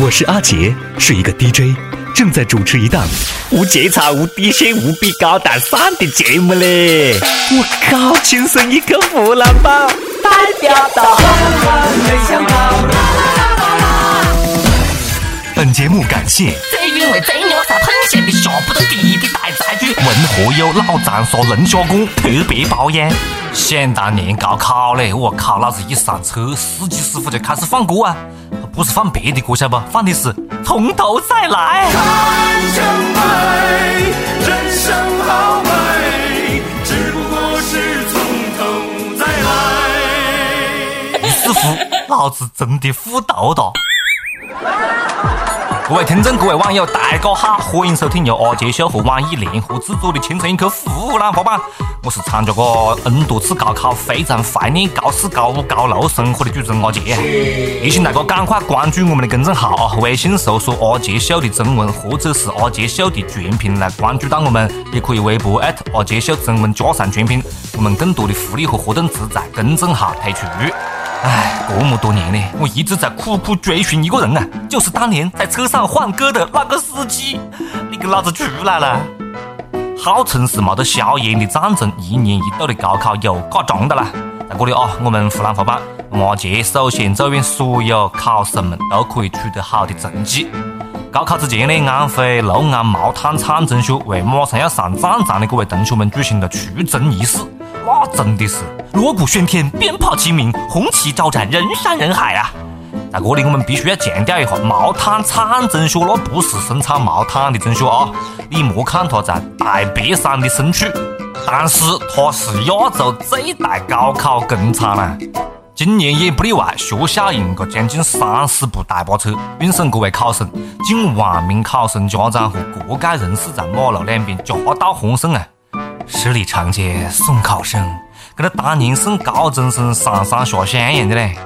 我是阿杰，是一个 DJ，正在主持一档无节操、无底线、无比高大上的节目嘞！我靠，亲生一个湖南宝，代表到，没想到。本节目感谢最原味、最牛杂、喷咸的下不得地的大菜具，文和友老长沙龙虾锅特别包烟。想当年高考嘞，我靠，老子一上车，司机师傅就开始放歌啊！不是放别的歌，晓得不？放的是从头再来。看成败，人生好美，只不过是从头再来。师傅，老子真的富豆豆。各位听众，各位网友，大家好，欢迎收听由阿杰秀和网易联合制作的《青春一刻湖南话版》。我是参加过 N 多次高考，非常怀念高四、高五、高六生活的主持人阿杰。提醒大家赶快关注我们的公众号，微信搜索“阿杰秀”的中文或者是“阿杰秀”的全拼来关注到我们，也可以微博阿杰秀中文加上全拼，我们更多的福利和活动只在公众号推出。唉，这么多年呢，我一直在苦苦追寻一个人啊，就是当年在车上换歌的那个司机。你给老子出来了！号称是没得硝烟的战争，一年一度的高考又搞砸的啦！在这里啊，我们湖南话版马杰首先祝愿所有考生们都可以取得好的成绩。高考之前呢，安徽六安毛坦厂中学为马上要上战场的各位同学们举行了出征仪式。那真的是锣鼓喧天，鞭炮齐鸣，红旗招展，人山人海啊！在这里，我们必须要强调一下，毛坦厂中学那不是生产毛毯的中学啊！你莫看它在大别山的深处，但是它是亚洲最大高考工厂啦！今年也不例外，学校用个将近三十部大巴车运送各位考生，近万名考生家长和各界人士在马路两边夹道欢送啊！十里长街送考生，跟那当年送高中生上山下乡一样的嘞。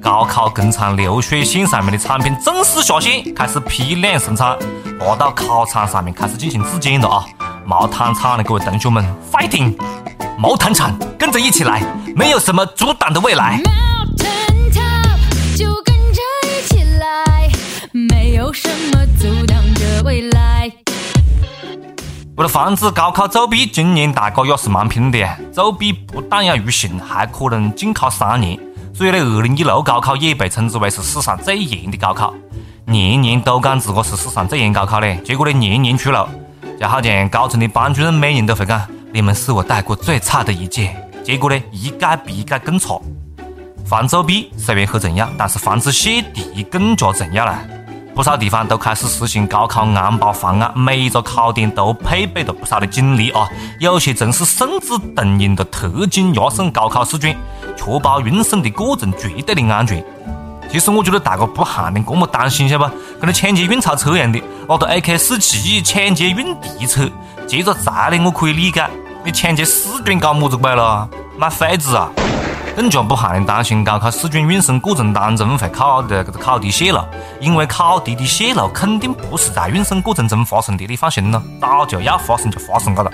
高考工厂流水线上面的产品正式下线，开始批量生产，拿到考场上面开始进行质检了啊！毛毯厂的各位同学们，fighting！毛毯厂跟着一起来，没有什么阻挡的未来。就跟着一起来，没有什么阻挡着未来。为了防止高考作弊，今年大家也是蛮拼的！作弊不但要入刑，还可能禁考三年。所以呢，二零一六高考也被称之为是史上最严的高考。年年都讲自个是史上最严高考嘞，结果呢，年年出漏。就好像高中的班主任每年都会讲：“你们是我带过最差的一届。”结果呢，一届比一届更差。防作弊虽然很重要，但是防止泄题更加重要了。不少地方都开始实行高考安保方案，每一个考点都配备了不少的警力啊！有些城市甚至动用了特警押送高考试卷，确保运送的过程绝对的安全。其实我觉得大家不喊得这么担心，晓得不？跟那抢劫运钞车一样的，拿着 AK 四七抢劫运递车，劫个财呢我可以理解，你抢劫试卷搞么子鬼了？卖废纸啊！更加不限的担心高考试卷运送过程当中会考的这个考题泄露，因为考题的泄露肯定不是在运送过程中发生的，你放心咯，早就要发生就发生了。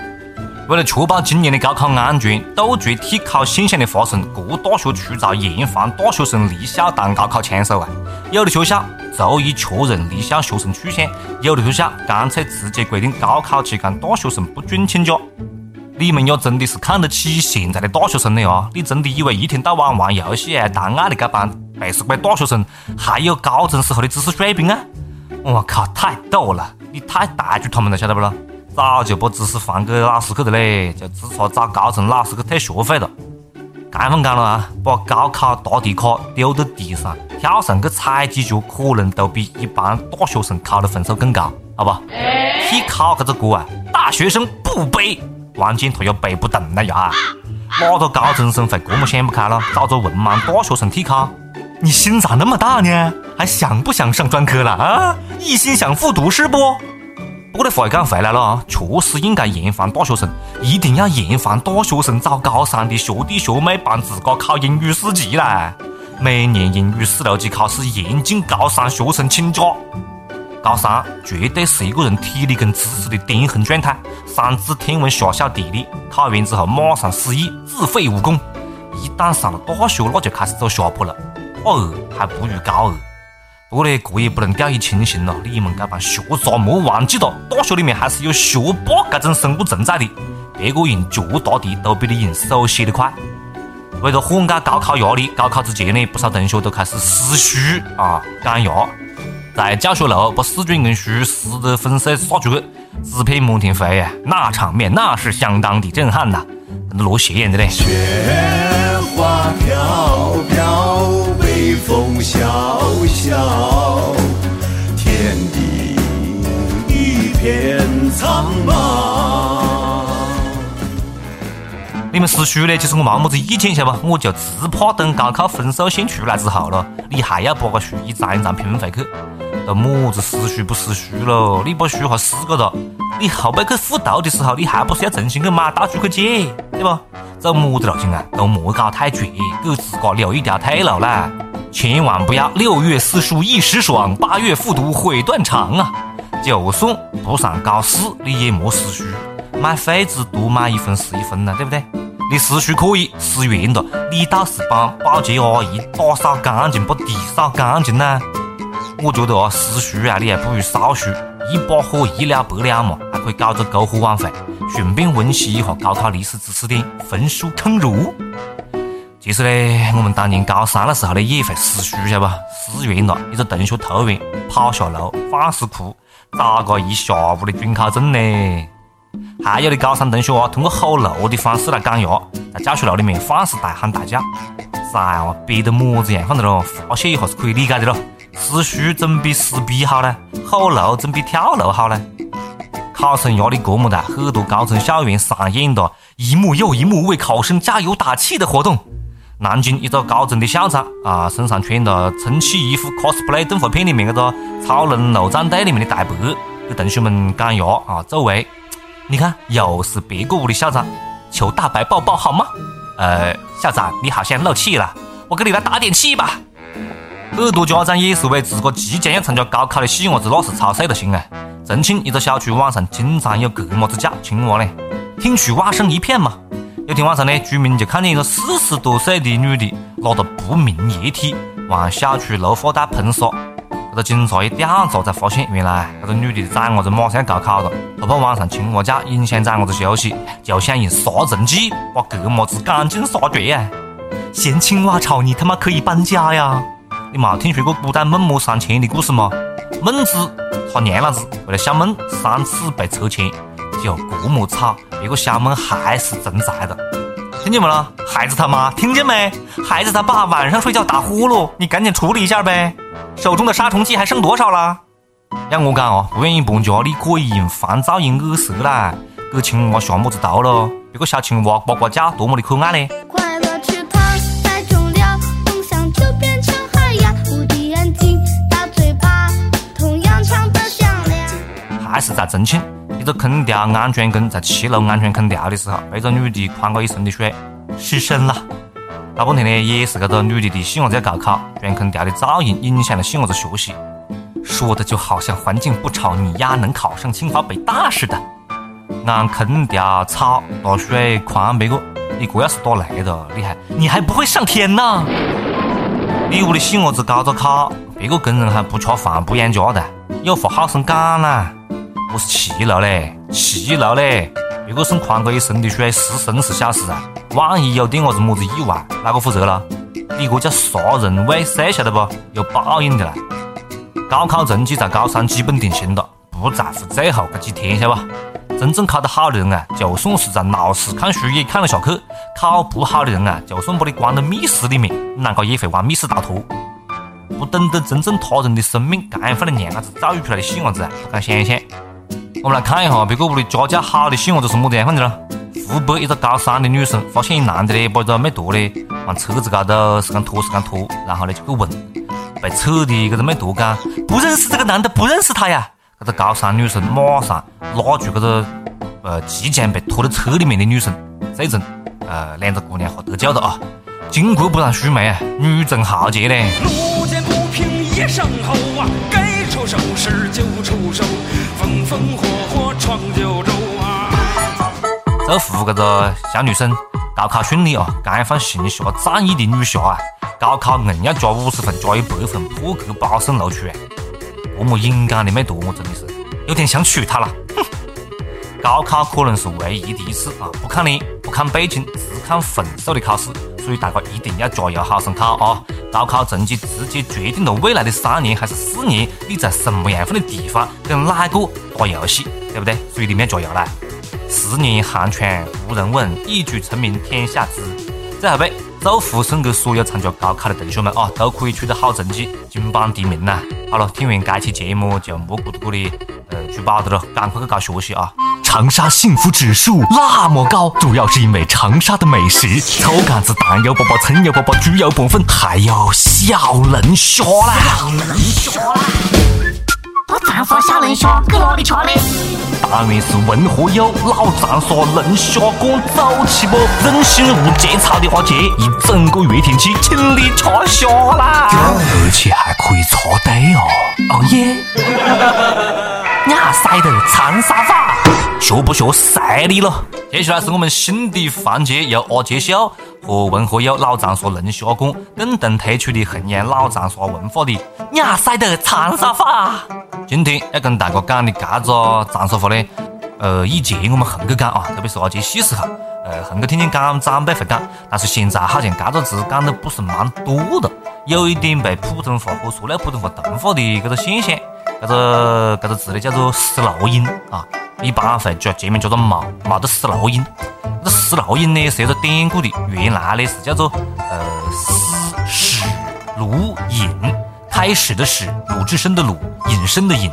为了确保今年的高考安全，杜绝替考现象的发生，各大学出招严防大学生离校当高考枪手啊！有的学校逐一确认离校学生去向，有的学校干脆直接规定高考期间大学生不准请假。你们也真的是看得起现在的大学生了啊？你真的以为一天到晚玩游戏啊、谈爱的这帮背时鬼大学生还有高中时候的知识水平啊？我靠，太逗了！你太抬举他们了，晓得不咯？早就把知识还给老师去的嘞，就只差找高中老师去退学费了。刚刚讲了啊，把高考答题卡丢到地上，跳上去踩几脚，可能都比一般大学生考的分数更高，好不？替考这个锅啊，大学生不背。关键他又背不动了呀！哪个高中生会这么想不开了？找个文盲大学生替考？你心咋那么大呢？还想不想上专科了啊？一心想复读是不？不过，话讲回来了啊，确实应该严防大学生，一定要严防大学生找高三的学弟学妹帮自个考英语四级啦！每年英语四六级考试严禁高三学生请假。高三绝对是一个人体力跟知识的巅峰状态，三字天文下小地理，考完之后马上失忆，自废武功。一旦上了大学，那就开始走下坡了，大二还不如高二。不过呢，这也不能掉以轻心了。你们这帮学渣莫忘记了，大学里面还是有学霸这种生物存在的。别个用脚答题都比你用手写的快。为了缓解高考压力，高考之前呢，不少同学都开始撕书啊、减压，在教学楼把试卷跟书撕得粉碎撒出去，纸片满天飞啊！那场面那是相当的震撼呐，跟落血一样的嘞。雪花飘飘，北风萧萧，天地一片苍茫。你们撕书呢，其实我没么子意见，晓得不？我就只怕等高考分数线出来之后了，你还要把个书一张一张拼回去，都么子撕书不撕书了？你把书还撕个了，你后背去复读的时候，你还不是要重新去买到处去借，对不？做么子了，亲啊，都莫搞太绝，给自个留一条退路啦！千万不要六月撕书一时爽，八月复读悔断肠啊！就算不上高四，你也莫撕书，买废纸多买一分是一分呐，对不对？你撕书可以撕完了，你倒是帮保洁阿姨打扫干净，把地扫干净呐！我觉得啊，撕书啊，你还不如烧书，一把火一了百了嘛，还可以搞个篝火晚会，顺便温习一下高考历史知识点，焚书坑儒。其实呢，我们当年高三的时候呢，也会撕书，晓得吧？撕完了，一个同学突然跑下楼反死哭，找个一下午的准考证呢。还有的高三同学啊，通过吼楼的方式来减压，在教学楼里面放肆大喊大叫，是啊，憋得么子样？看到咯，发泄一下是可以理解的咯。撕书总比撕逼好呢，吼楼总比跳楼好呢。考生压力这么大，很多高中校园上演了一幕又一幕为考生加油打气的活动。南京一个高中的校长啊，身上穿的充气衣服 cosplay 动画片里面那个超能陆战队里面的大白，给同学们减压啊，作为。你看，又是别个屋的校长，求大白抱抱好吗？呃，校长你好像漏气了，我给你来打点气吧。很多家长也是为自个即将要参加高考的细伢子那是操碎了心啊。重庆一个小区晚上经常有这么子叫青蛙呢，听取蛙声一片嘛。有天晚上呢，居民就看见一个四十多岁的女的拿着不明液体往小区绿化带喷洒。这个警察一调查才发现，原来这个女的崽伢子马上要高考了，她怕晚上青蛙叫影响崽伢子休息，就想用杀虫剂把这么子赶尽杀绝呀！嫌青蛙吵，你他妈可以搬家呀！你没听说过古代孟母三迁的故事吗？孟子他娘老子为了小孟三次被拆迁，就这么吵，别个小孟还是存在的。听见没了？孩子他妈，听见没？孩子他爸晚上睡觉打呼噜，你赶紧处理一下呗。手中的杀虫剂还剩多少了？要我讲哦，不愿意搬家，你可以用防噪音耳塞啦，给青蛙下么子毒咯？别个小青蛙呱呱叫，多么的可爱呢！还是在重庆，一个空调安全工在七楼安全空调的时候，被这女的溅过一身的水，失身了。大半天呢，也是这个女的的细伢子要高考，装空调的噪音影响了细伢子学习。说的就好像环境不吵，你丫能考上清华北大似的。安空调吵，打水诓别个，你这要是打雷了，你还你还不会上天呐？你屋里细伢子高着考，别个工人还不吃饭不养家的，有话好生讲呐？我是七楼嘞，七楼嘞，别个送溅过一身的水，失身是小事啊。万一有点伢子么子意外，哪个负责了？你这叫杀人未遂，晓得不？有报应的啦！高考成绩在高三基本定型了，不在乎最后这几天，晓得吧？真正考得好的人啊，就算是在闹市看书也看得下去；考不好的人啊，就算把你关到密室里面，你啷个也会玩密室逃脱。不懂得尊重他人的生命，这样的娘子教育出来的细伢子啊，不敢想象。我们来看一下别个屋里家教好的细伢子是么子样子的咯？湖北一个高三的女生发现一男的呢，把一个美图呢往车子高头是敢拖是敢拖，然后呢就去问，被扯的这个美图讲不认识这个男的，不认识他呀。这个高三女生马上拉住这个呃即将被拖到车里面的女生，最终呃两个姑娘获得救了啊！巾帼不让须眉啊，女中豪杰呢。路见不平一声吼啊，出手时就出手，风风火火闯九州啊！祝福这个小女生高考顺利啊！解放心下仗义的女侠啊！高考硬要加五十分，加一百分，破格八省录取啊！这么勇敢的妹坨，我真的是有点想娶她了。高考可能是唯一的一次啊，不看脸，不看背景，只看分数的考试，所以大家一定要加油好生考啊！高考成绩直接决定了未来的三年还是四年，你在什么样份的地方跟哪个打游戏，对不对？所以你们要加油啦！十年寒窗无人问，一举成名天下知。最后呗，祝福送给所有参加高考的同学们啊，都可以取得好成绩，金榜题名呐！好了，听完这期节目就莫咕嘟咕的呃去报的了，赶快去搞学习啊！长沙幸福指数那么高，主要是因为长沙的美食：草杆子、蛋油粑粑、葱油粑粑、猪油拌粉，还有小龙虾啦！小龙虾啦！我丈夫小龙虾搁哪里吃的？当然是文和友老长沙龙虾馆走起不？人心无节操的话，这一整个月天气，请你吃虾啦！而且还可以插队哦！哦耶！亚塞的长沙话，学不学随你了。接下来是我们新的环节，由阿杰秀和文和友老长沙龙虾馆共同推出的弘扬老长沙文化的亚塞的长沙话。今天要跟大家讲的这个长沙话呢，呃，以前我们横去讲啊，特别是阿杰细时候，呃，横去听听讲长辈会讲，但是现在好像这个字讲的不是蛮多的，有一点被普通话和塑料普通话同化的这个现象。这个这个字呢叫做失录音啊，一般会叫前面加个冇冇的失录音。这个失录音呢是有个典故的，原来呢是叫做呃失始录引。开始的始，鲁智深的鲁，隐身的隐，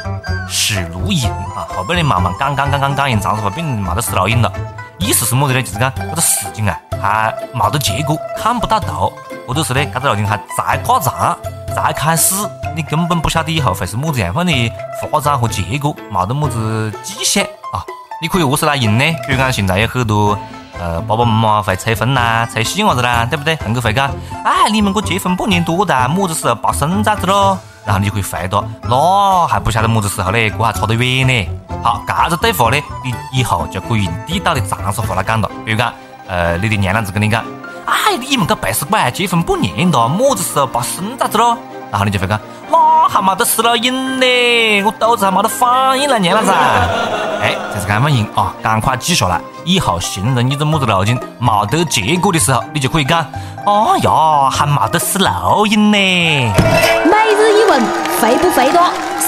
始如隐啊。后边呢慢慢讲讲讲讲讲，用长沙话变没得死老隐了。意思是么子呢？就是讲这个事情啊还没得结果，看不到头，或者是呢这个事情还才挂长，才开始，你根本不晓得以后会是么子样份的发展和结果，没得么子迹象啊。你可以何是来用呢？比如讲现在有很多。呃，爸爸妈妈会催婚啦，催细伢子啦，对不对？横个会讲，哎，你们个结婚半年多哒，么子时候抱孙崽子咯？然后你就可以回答，那还不晓得么子时候嘞，这还差得远呢。好，这个对话呢，你以后就可以用地道的长沙话来讲了。比如讲，呃，你的娘老子跟你讲，哎，你们个背时鬼结婚半年了，么子时候抱孙崽子咯？然后你就会讲，那还没得失了音呢，我肚子还没得反应呢，娘子。哎，就是这么用啊，赶快记下来。以后形容一个么子路径没得结果的时候，你就可以讲，哎呀，还没得失录音呢。每日一问，肥不肥多？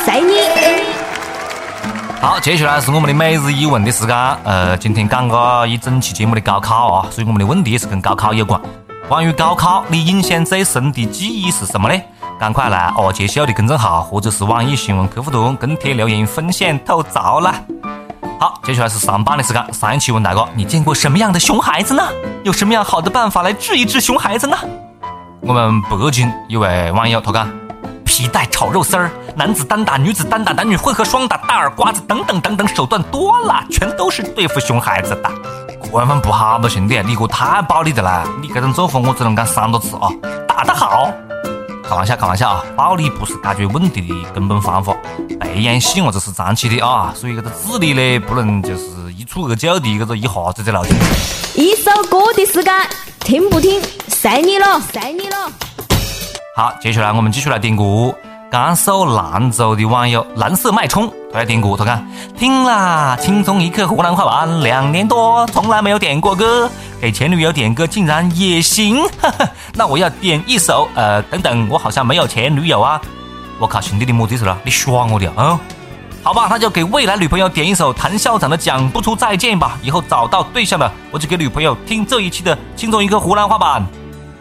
随你。好，接下来是我们的每日一问的时间。呃，今天讲个一整期节目的高考啊，所以我们的问题也是跟高考有关。关于高考，你印象最深的记忆是什么呢？赶快来阿杰秀的公众号或者是网易新闻客户端跟帖留言分享吐槽啦！好，接下来是上班的时间。上一期问大哥，你见过什么样的熊孩子呢？有什么样好的办法来治一治熊孩子呢？我们北京一位网友他讲，皮带炒肉丝儿，男子单打，女子单打，男女混合双打，大耳刮子等等等等手段多了，全都是对付熊孩子的。官方不好吧，兄弟，你这太暴力的了！你这种做法，我只能讲三个字啊，打得好。开玩笑，开玩笑啊！暴力不是解决问题的根本方法，培养细伢子是长期的啊，所以这个智力呢，不能就是一蹴而就的，这个一下子就路径。一首歌的时间，听不听，随你了，随你了。好，接下来我们继续来点歌。甘肃兰州的网友蓝色脉冲，他要点歌，他讲听啦，轻松一刻湖南话版两年多，从来没有点过歌，给前女友点歌竟然也行，那我要点一首，呃，等等，我好像没有前女友啊，我靠，兄弟你么子意思了？你耍我的啊？好吧，那就给未来女朋友点一首谭校长的《讲不出再见》吧，以后找到对象了，我就给女朋友听这一期的轻松一刻湖南话版。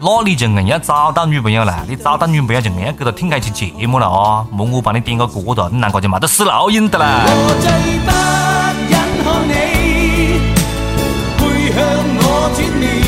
那你就硬要找到女朋友了，你找到女朋友就硬要给她听这期节目了啊！莫我帮你点个歌哒，你难怪就没得死录音的啦。我最不忍看你背向我轉面，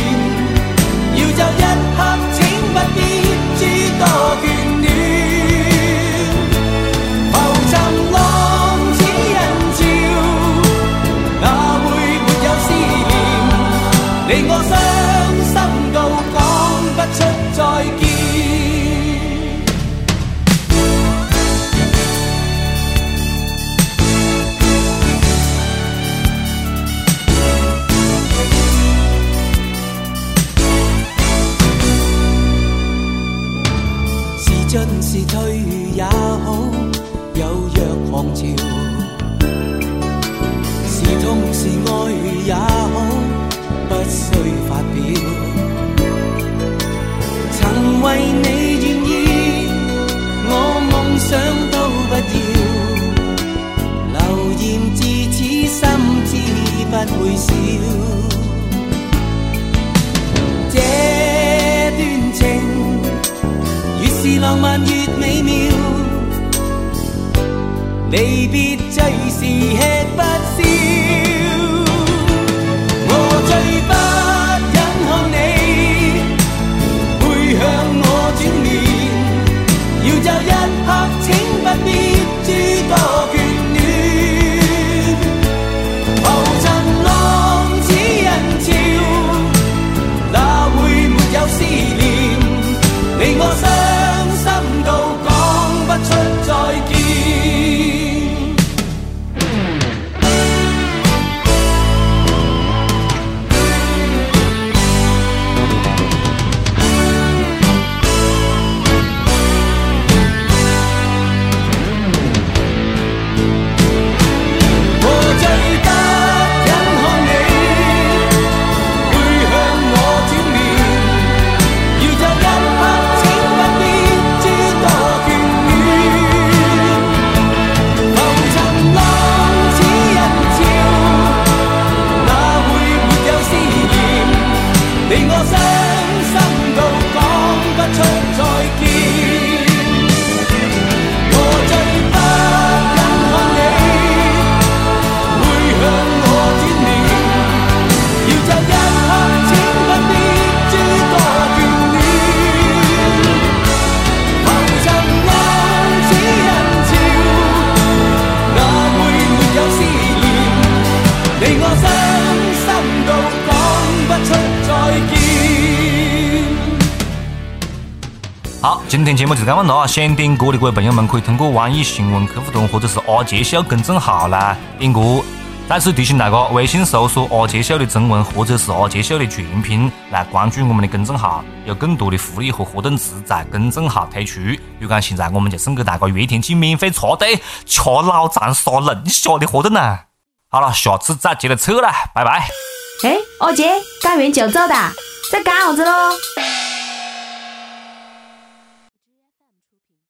进是退也好，有若狂潮。是痛是爱也好，不需发表。曾为你愿意，我梦想都不要。流言自此心知不会少。浪漫越美妙，离别最是吃不消。好，今天节目就这样了啊！想点歌的各位朋友们，可以通过网易新闻客户端或者是阿杰秀公众号来点歌。再次提醒大家，微信搜索“阿杰秀”的中文或者是“阿杰秀”的全拼来关注我们的公众号，有更多的福利和活动词在公众号推出。比如讲，现在我们就送给大家月天气免费插队、吃老长沙龙虾的活动呢。好了，下次再接着扯了，拜拜。哎，阿杰，干完就走的，在干啥子喽？